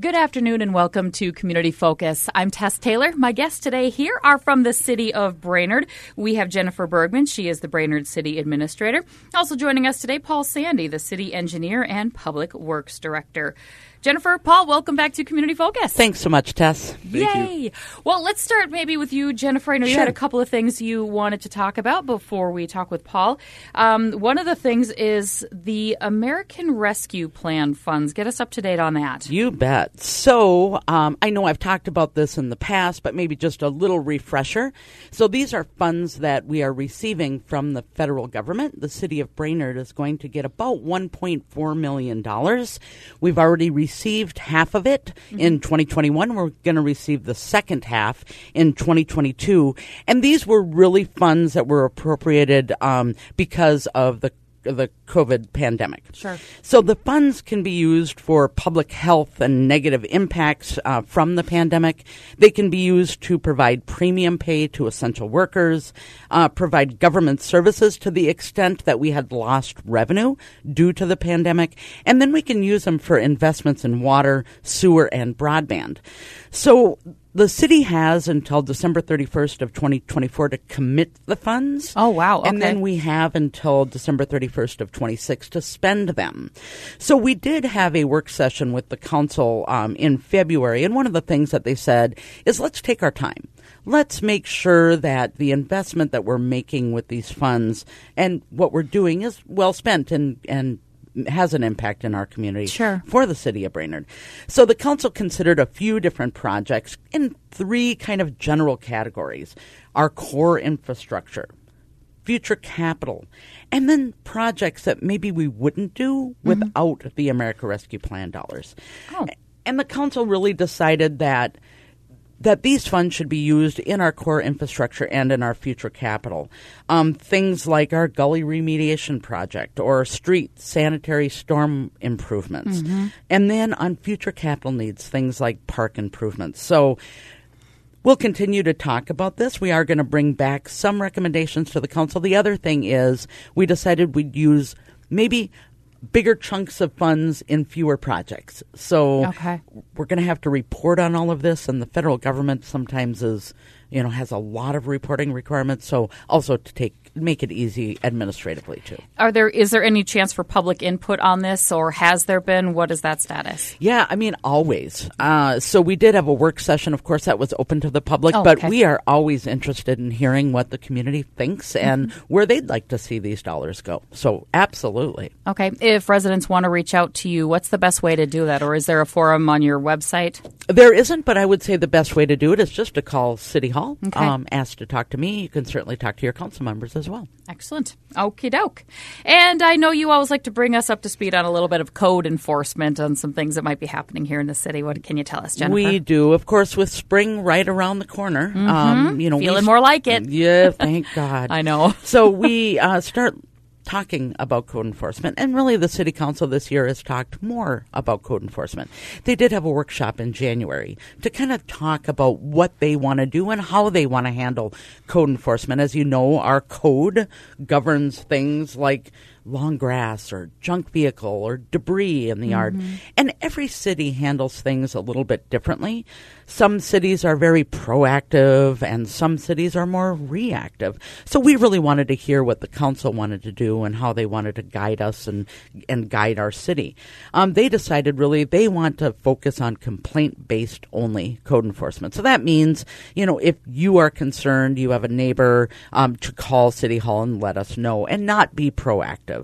Good afternoon and welcome to Community Focus. I'm Tess Taylor. My guests today here are from the city of Brainerd. We have Jennifer Bergman. She is the Brainerd City Administrator. Also joining us today, Paul Sandy, the City Engineer and Public Works Director. Jennifer, Paul, welcome back to Community Focus. Thanks so much, Tess. Yay! Well, let's start maybe with you, Jennifer. I know you had a couple of things you wanted to talk about before we talk with Paul. Um, one of the things is the American Rescue Plan funds. Get us up to date on that. You bet. So, um, I know I've talked about this in the past, but maybe just a little refresher. So, these are funds that we are receiving from the federal government. The city of Brainerd is going to get about $1.4 million. We've already received half of it in 2021. We're going to receive the second half in 2022. And these were really funds that were appropriated um, because of the the COVID pandemic. Sure. So the funds can be used for public health and negative impacts uh, from the pandemic. They can be used to provide premium pay to essential workers, uh, provide government services to the extent that we had lost revenue due to the pandemic, and then we can use them for investments in water, sewer, and broadband. So the city has until December 31st of 2024 to commit the funds. Oh, wow. And then we have until December 31st of 26 to spend them. So we did have a work session with the council um, in February, and one of the things that they said is let's take our time. Let's make sure that the investment that we're making with these funds and what we're doing is well spent and and has an impact in our community Sure. for the city of Brainerd. So the council considered a few different projects in three kind of general categories. Our core infrastructure, future capital, and then projects that maybe we wouldn't do mm-hmm. without the America Rescue Plan dollars. Oh. And the council really decided that that these funds should be used in our core infrastructure and in our future capital. Um, things like our gully remediation project or street sanitary storm improvements. And then on future capital needs, things like park improvements. So We'll continue to talk about this. We are going to bring back some recommendations to the council. The other thing is we decided we'd use maybe bigger chunks of funds in fewer projects. So Okay. we're going to have to report on all of this and the federal government sometimes is, you know, has a lot of reporting requirements. So also to take make it easy administratively too. Are there is there any chance for public input on this, or has there been? What is that status? Yeah, I mean, always. Uh, so we did have a work session. Of course, that was open to the public, Oh, but okay. we are always interested in hearing what the community thinks and Mm-hmm. where they'd like to see these dollars go. So, absolutely. Okay, if residents want to reach out to you, what's the best way to do that, or is there a forum on your website? There isn't, but I would say the best way to do it is just to call City Hall, Okay. um, ask to talk to me. You can certainly talk to your council members as well. Excellent. Okie doke. And I know you always like to bring us up to speed on a little bit of code enforcement on some things that might be happening here in the city. What can you tell us, Jennifer? We do, of course, with spring right around the corner. Um, you know, Mm-hmm. Feeling s- more like it. Yeah, thank God. I know. so we uh, start talking about code enforcement, and really the city council this year has talked more about code enforcement. They did have a workshop in January to kind of talk about what they want to do and how they want to handle code enforcement. As you know, our code governs things like long grass or junk vehicle or debris in the yard. And every city handles things a little bit differently. Some cities are very proactive and some cities are more reactive. So we really wanted to hear what the council wanted to do and how they wanted to guide us and and guide our city. Um, they decided really they want to focus on complaint based only code enforcement. So that means you know if you are concerned, you have a neighbor um, to call city hall and let us know, and not be proactive.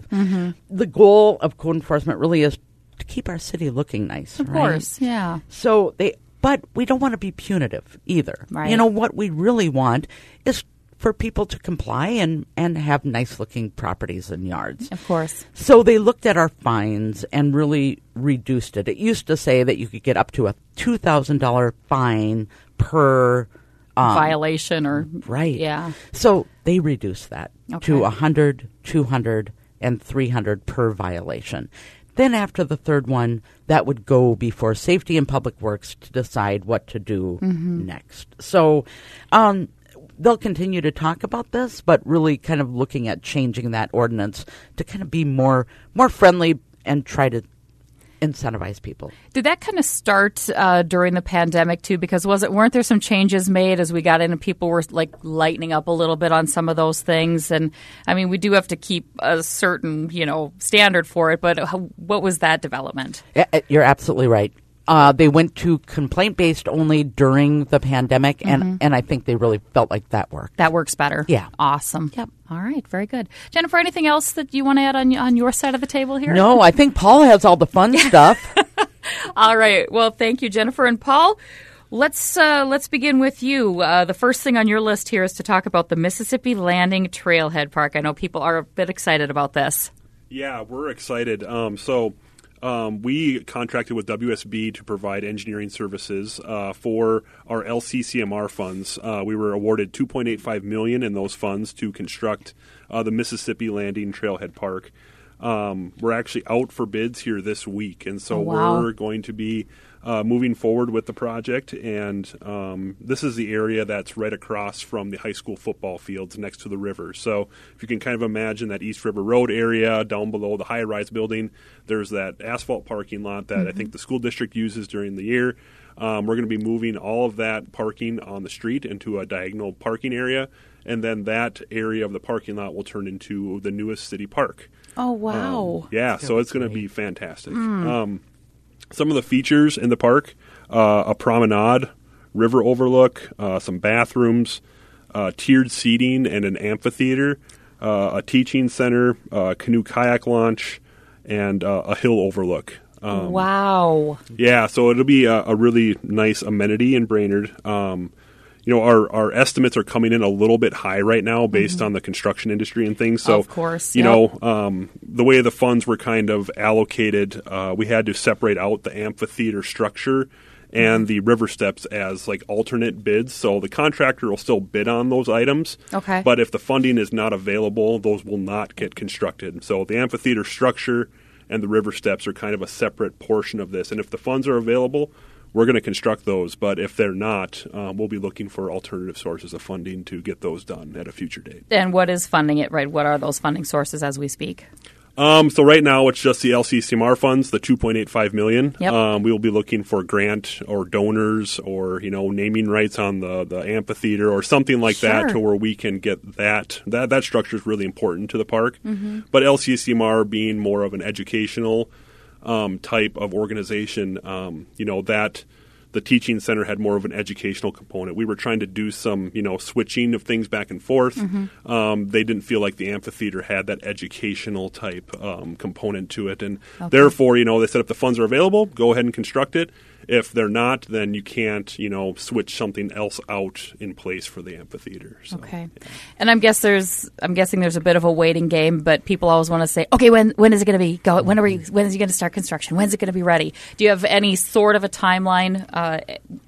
The goal of code enforcement really is to keep our city looking nice. Of right? course, yeah. So they, but we don't want to be punitive either. Right. You know what we really want is for people to comply and and have nice looking properties and yards. Of course. So they looked at our fines and really reduced it. It used to say that you could get up to a two thousand dollar fine per um, Violation or Right. Yeah. So they reduced that Okay. to 100, 200, and 300 per violation. Then after the third one, that would go before Safety and Public Works to decide what to do Mm-hmm. next. So um, they'll continue to talk about this, but really kind of looking at changing that ordinance to kind of be more more friendly and try to incentivize people. Did that kind of start uh, during the pandemic too? Because was it weren't there some changes made as we got in and people were like lightening up a little bit on some of those things? And I mean, we do have to keep a certain you know standard for it. But how, what was that development? Yeah, you're absolutely right. Uh, they went to complaint based only during the pandemic, Mm-hmm. and and I think they really felt like that worked. That works better. Yeah. Awesome. Yep. All right. Very good. Jennifer, anything else that you want to add on on your side of the table here? No, I think Paul has all the fun stuff. All right. Well, thank you, Jennifer and Paul. Let's uh, let's begin with you. Uh, the first thing on your list here is to talk about the Mississippi Landing Trailhead Park. I know people are a bit excited about this. Yeah, we're excited. Um, so um, we contracted with WSB to provide engineering services uh, for our LCCMR funds. Uh, we were awarded 2.85 million in those funds to construct uh, the Mississippi Landing Trailhead Park. Um, we're actually out for bids here this week, and so Oh, wow. we're going to be uh, moving forward with the project. And um, this is the area that's right across from the high school football fields next to the river. So if you can kind of imagine that East River Road area down below the high rise building, there's that asphalt parking lot that I think the school district uses during the year. Um, we're going to be moving all of that parking on the street into a diagonal parking area, and then that area of the parking lot will turn into the newest city park. Oh wow! Yeah, so it's going to be fantastic. Um, some of the features in the park: uh, a promenade, river overlook, uh, some bathrooms, uh, tiered seating, and an amphitheater, uh, a teaching center, uh, canoe kayak launch, and uh, a hill overlook. Um, wow. yeah, so it'll be a, a really nice amenity in Brainerd. Um, you know, our, our estimates are coming in a little bit high right now based on the construction industry and things. So, Of course, you yep. know, um, the way the funds were kind of allocated, uh, we had to separate out the amphitheater structure and the river steps as like alternate bids. So the contractor will still bid on those items. Okay. But if the funding is not available, those will not get constructed. So the amphitheater structure and the river steps are kind of a separate portion of this. And if the funds are available, we're going to construct those. But if they're not, um, we'll be looking for alternative sources of funding to get those done at a future date. And what is funding it? Right? What are those funding sources as we speak? Um, so right now it's just the LCCMR funds, the 2.85 million. Yep. Um, we will be looking for grant or donors or you know naming rights on the, the amphitheater or something like Sure. that to where we can get that that that structure is really important to the park. Mm-hmm. But LCCMR being more of an educational um, type of organization, um, you know that the teaching center had more of an educational component. We were trying to do some, you know, switching of things back and forth. Mm-hmm. Um, they didn't feel like the amphitheater had that educational type um, component to it, and therefore, you know, they said if the funds are available, go ahead and construct it. If they're not, then you can't, you know, switch something else out in place for the amphitheater. So, Okay. And I'm guess there's I'm guessing there's a bit of a waiting game, but people always want to say, okay, when when is it going to be go? When are we? When is it going to start construction? When's it going to be ready? Do you have any sort of a timeline uh,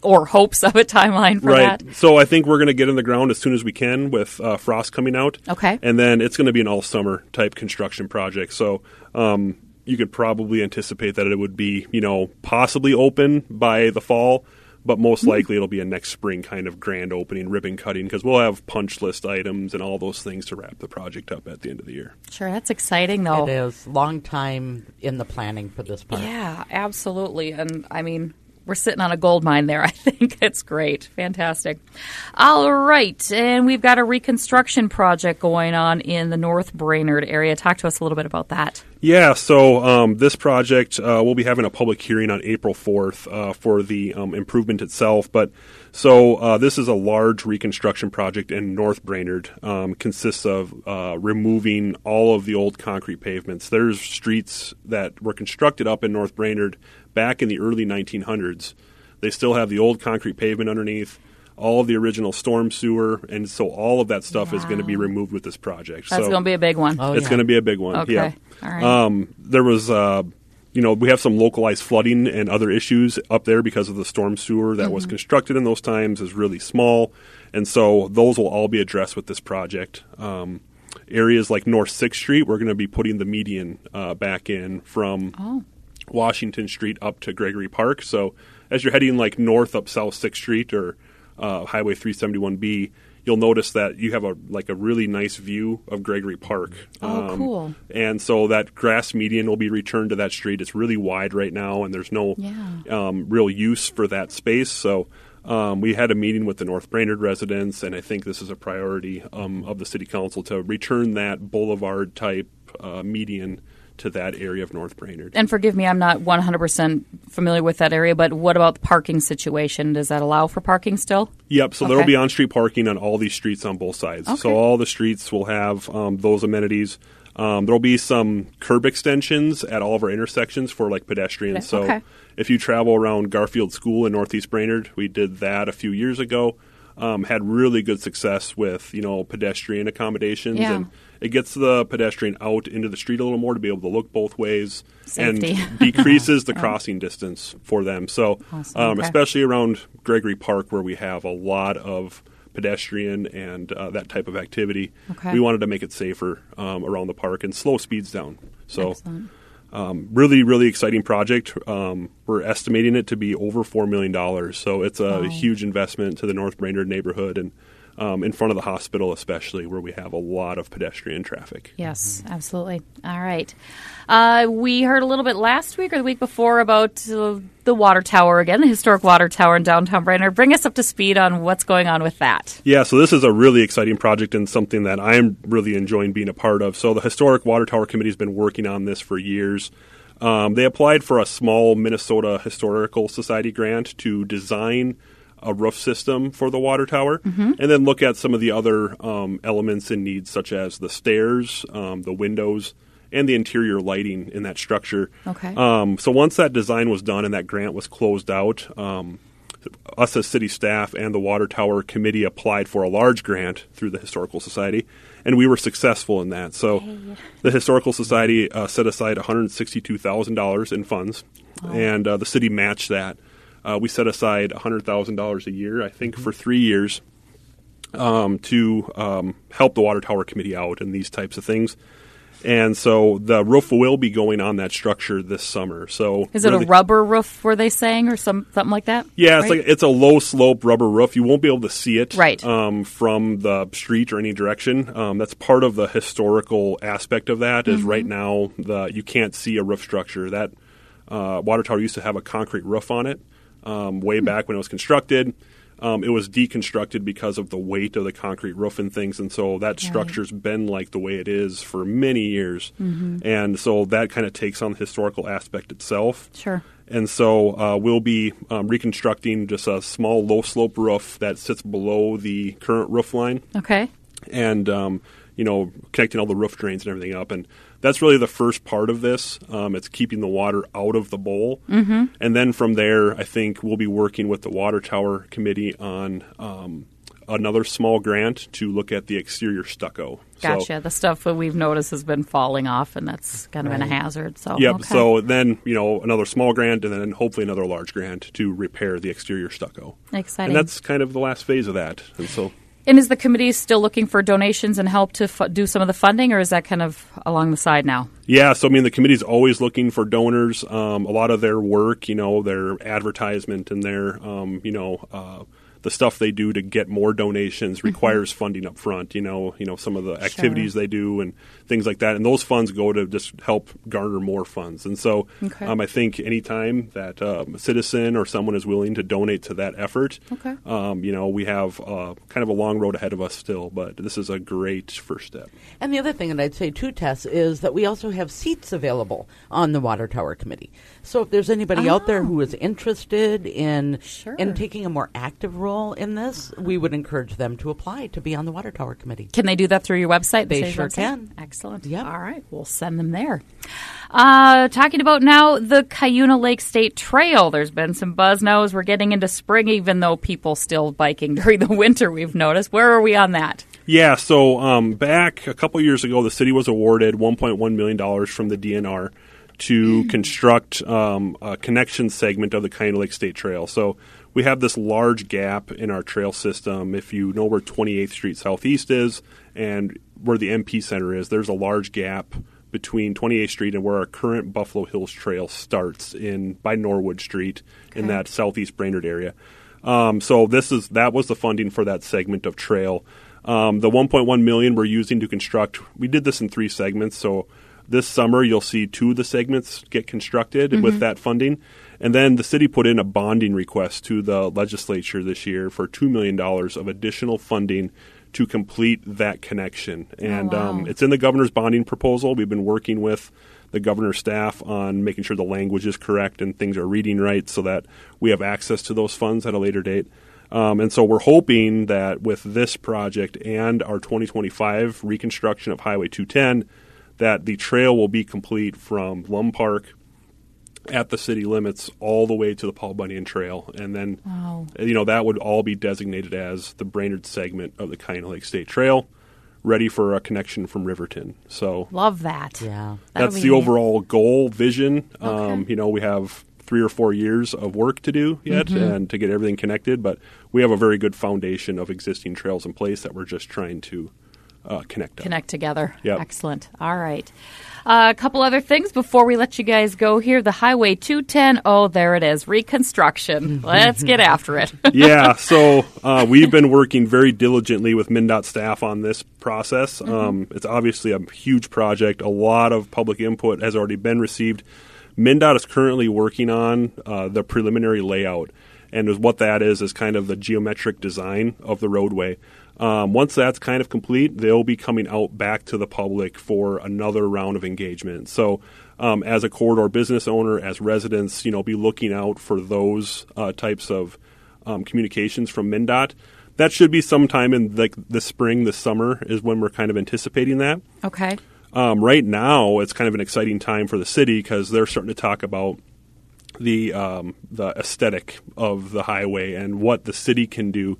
or hopes of a timeline for right. that? So I think we're going to get in the ground as soon as we can with uh, frost coming out. Okay. And then it's going to be an all summer type construction project. So um, you could probably anticipate that it would be, you know, possibly open by the fall, but most Hmm. likely it'll be a next spring kind of grand opening, ribbon cutting, because we'll have punch list items and all those things to wrap the project up at the end of the year. Sure, that's exciting though. It is long time in the planning for this part. Yeah, absolutely. And I mean, we're sitting on a gold mine there. I think it's great. Fantastic. All right. And we've got a reconstruction project going on in the North Brainerd area. Talk to us a little bit about that. Yeah, so um, this project, uh, we'll be having a public hearing on April 4th uh, for the um, improvement itself. But so uh, this is a large reconstruction project in North Brainerd. Um, consists of uh, removing all of the old concrete pavements. There's streets that were constructed up in North Brainerd back in the early 1900s. They still have the old concrete pavement underneath. All of the original storm sewer, and so all of that stuff is going to be removed with this project. That's so, going to be a big one. Oh, it's yeah. going to be a big one. Okay. Yeah. All right. Um, there was, uh, you know, we have some localized flooding and other issues up there because of the storm sewer that Mm-hmm. was constructed in those times is really small, and so those will all be addressed with this project. Um, areas like North Sixth Street, we're going to be putting the median uh, back in from Oh. Washington Street up to Gregory Park. So as you're heading like north up South Sixth Street or uh, Highway 371B, you'll notice that you have a like a really nice view of Gregory Park. Oh, Um, cool. And so that grass median will be returned to that street. It's really wide right now, and there's no Yeah. um, real use for that space. So um, we had a meeting with the North Brainerd residents, and I think this is a priority um, of the city council to return that boulevard type uh, median to that area of North Brainerd. And forgive me, I'm not 100% familiar with that area, but what about the parking situation? Does that allow for parking still? Yep. So there will be on-street parking on all these streets on both sides. Okay. So all the streets will have um, those amenities. Um, there will be some curb extensions at all of our intersections for like pedestrians. So Okay. if you travel around Garfield School in Northeast Brainerd, we did that a few years ago. Um, had really good success with you know pedestrian accommodations Yeah. and it gets the pedestrian out into the street a little more to be able to look both ways Safety. and decreases the crossing distance for them. So, Awesome. um, Okay. especially around Gregory Park, where we have a lot of pedestrian and uh, that type of activity, Okay. we wanted to make it safer um, around the park and slow speeds down. So, um, really, really exciting project. Um, we're estimating it to be over four million dollars. So it's a Wow. huge investment to the North Brainerd neighborhood and um, in front of the hospital, especially where we have a lot of pedestrian traffic. Yes, absolutely. All right. Uh, we heard a little bit last week or the week before about uh, the water tower again, the historic water tower in downtown Brainerd. Bring us up to speed on what's going on with that. Yeah, so this is a really exciting project and something that I'm really enjoying being a part of. So the Historic Water Tower Committee has been working on this for years. Um, they applied for a small Minnesota Historical Society grant to design a roof system for the water tower, and then look at some of the other um, elements and needs, such as the stairs, um, the windows, and the interior lighting in that structure. Okay. Um, so once that design was done and that grant was closed out, um, us as city staff and the Water Tower Committee applied for a large grant through the Historical Society, and we were successful in that. So the Historical Society uh, set aside $162,000 in funds, and uh, the city matched that. Uh, we set aside $100,000 a year, I think, for three years um, to um, help the Water Tower Committee out and these types of things. And so the roof will be going on that structure this summer. So Is it really- a rubber roof, were they saying, or some something like that? yeah, it's Right? like it's a low slope rubber roof. You won't be able to see it Right. um, from the street or any direction. Um, that's part of the historical aspect of that. Is Mm-hmm. right now the you can't see a roof structure. That uh, water tower used to have a concrete roof on it um, way back when it was constructed. Um, it was deconstructed because of the weight of the concrete roof and things, and so that structure's been like the way it is for many years. Mm-hmm. And so that kind of takes on the historical aspect itself. Sure. And so uh, we'll be um, reconstructing just a small low slope roof that sits below the current roof line Okay. and, um, you know, connecting all the roof drains and everything up. And that's really the first part of this. Um, it's keeping the water out of the bowl. Mm-hmm. And then from there, I think we'll be working with the Water Tower Committee on um, another small grant to look at the exterior stucco. So- Gotcha. the stuff that we've noticed has been falling off, and that's kind of been a hazard. So, Yep. okay. So then, you know, another small grant and then hopefully another large grant to repair the exterior stucco. exciting. And that's kind of the last phase of that. And so, And is the committee still looking for donations and help to do some of the funding, or is that kind of along the side now? yeah, so I mean, the committee's always looking for donors. Um, a lot of their work, you know, their advertisement and their, um, you know, uh, the stuff they do to get more donations Mm-hmm. requires funding up front. You know, you know some of the activities they do and things like that, and those funds go to just help garner more funds. And so, Okay. um, I think anytime that um, a citizen or someone is willing to donate to that effort, Okay. um, you know, we have uh, kind of a long road ahead of us still, but this is a great first step. And the other thing that I'd say too, Tess, is that we also have seats available on the Water Tower Committee. So if there's anybody out there who is interested in Sure. in taking a more active role in this, we would encourage them to apply to be on the Water Tower Committee. Can they do that through your website? They sure website? can. Excellent. Yep. All right, we'll send them there. Uh, talking about now the Cuyuna Lake State Trail. There's been some buzz now as we're getting into spring, even though people still biking during the winter. We've noticed. Where are we on that? Yeah, so um, back a couple years ago, the city was awarded $1.1 million from the DNR to construct um, a connection segment of the Cuyuna Lake State Trail. So we have this large gap in our trail system. If you know where 28th Street Southeast is and where the NP Center is, there's a large gap between 28th Street and where our current Buffalo Hills Trail starts in by Norwood Street in that southeast Brainerd area. Um, so this is that was the funding for that segment of trail. Um, the 1.1 million we're using to construct. We did this in three segments. So this summer you'll see two of the segments get constructed Mm-hmm. with that funding, and then the city put in a bonding request to the legislature this year for two million dollars of additional funding to complete that connection. And wow. um, it's in the governor's bonding proposal. We've been working with the governor's staff on making sure the language is correct and things are reading right so that we have access to those funds at a later date. Um, and so we're hoping that with this project and our 2025 reconstruction of Highway 210, that the trail will be complete from Lum Park at the city limits all the way to the Paul Bunyan Trail. And then, Wow. you know, that would all be designated as the Brainerd segment of the Cuyuna Lake State Trail, ready for a connection from Riverton. So Love that. Yeah. That'll that's the neat. overall goal vision. Um, you know, we have three or four years of work to do yet Mm-hmm. and to get everything connected, but we have a very good foundation of existing trails in place that we're just trying to uh, connect. on. connect together. Yep. Excellent. All right. Uh, a couple other things before we let you guys go here. The Highway 210. Oh, there it is. Reconstruction. Let's get after it. yeah, so uh, we've been working very diligently with MnDOT staff on this process. Um, it's obviously a huge project. A lot of public input has already been received. MnDOT is currently working on uh, the preliminary layout, and what that is is kind of the geometric design of the roadway. Um, once that's kind of complete, they'll be coming out back to the public for another round of engagement. So, um, as a corridor business owner, as residents, you know, be looking out for those uh, types of um, communications from MnDOT. That should be sometime in like the spring, the summer is when we're kind of anticipating that. okay. Um, right now, it's kind of an exciting time for the city because they're starting to talk about the um, the aesthetic of the highway and what the city can do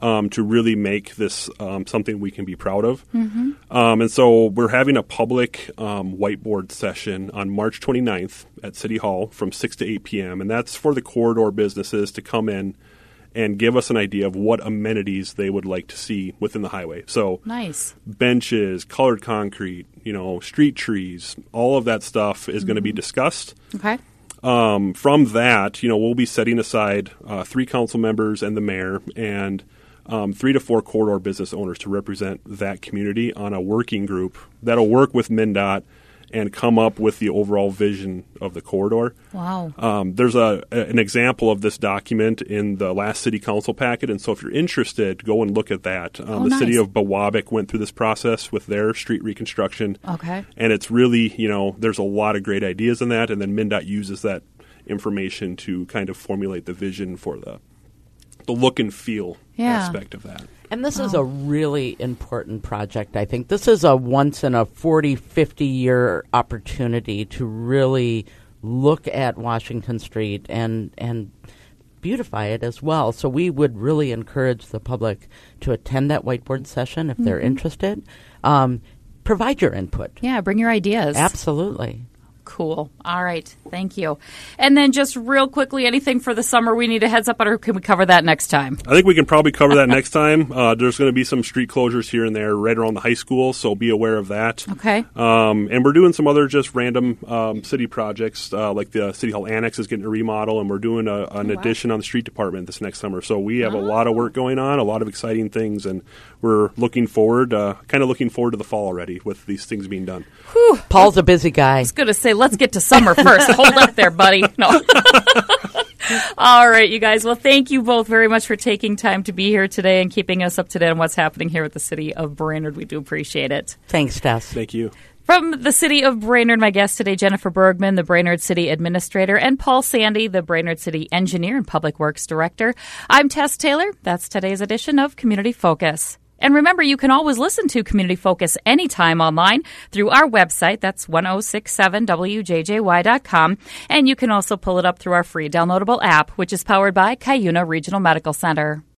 um, to really make this um, something we can be proud of. Um, and so we're having a public um, whiteboard session on March 29th at City Hall from 6 to 8 p.m. And that's for the corridor businesses to come in and give us an idea of what amenities they would like to see within the highway. So Nice. benches, colored concrete, you know, street trees, all of that stuff is going to be discussed. Okay. Um, from that, you know, we'll be setting aside uh, three council members and the mayor and um, three to four corridor business owners to represent that community on a working group that'll work with MnDOT and come up with the overall vision of the corridor. Wow. Um, there's a, an example of this document in the last city council packet, and so if you're interested, go and look at that. Um, Oh, the city of Biwabik went through this process with their street reconstruction. Okay. And it's really, you know, there's a lot of great ideas in that, and then MnDOT uses that information to kind of formulate the vision for the the look and feel Yeah. aspect of that. And this is a really important project, I think. This is a once in a 40, 50 year opportunity to really look at Washington Street and, and beautify it as well. So we would really encourage the public to attend that whiteboard session if they're interested. Um, provide your input. Yeah, bring your ideas. Absolutely. Cool. All right. Thank you. And then just real quickly, anything for the summer we need a heads up on, or can we cover that next time? I think we can probably cover that next time. Uh, there's going to be some street closures here and there right around the high school, so be aware of that. Okay. Um, and we're doing some other just random um, city projects, uh, like the City Hall Annex is getting a remodel, and we're doing a, an Oh, wow. addition on the street department this next summer. So we have a lot of work going on, a lot of exciting things, and we're looking forward, uh, kind of looking forward to the fall already with these things being done. Paul's a busy guy. was going to say, let's get to summer first. Hold up there, buddy. No. All right, you guys. Well, thank you both very much for taking time to be here today and keeping us up to date on what's happening here at the city of Brainerd. We do appreciate it. Thanks, Tess. Thank you. From the city of Brainerd, my guest today, Jennifer Bergman, the Brainerd City Administrator, and Paul Sandy, the Brainerd City Engineer and Public Works Director. I'm Tess Taylor. That's today's edition of Community Focus. And remember, you can always listen to Community Focus anytime online through our website. That's 1067wjjy.com. And you can also pull it up through our free downloadable app, which is powered by Cuyuna Regional Medical Center.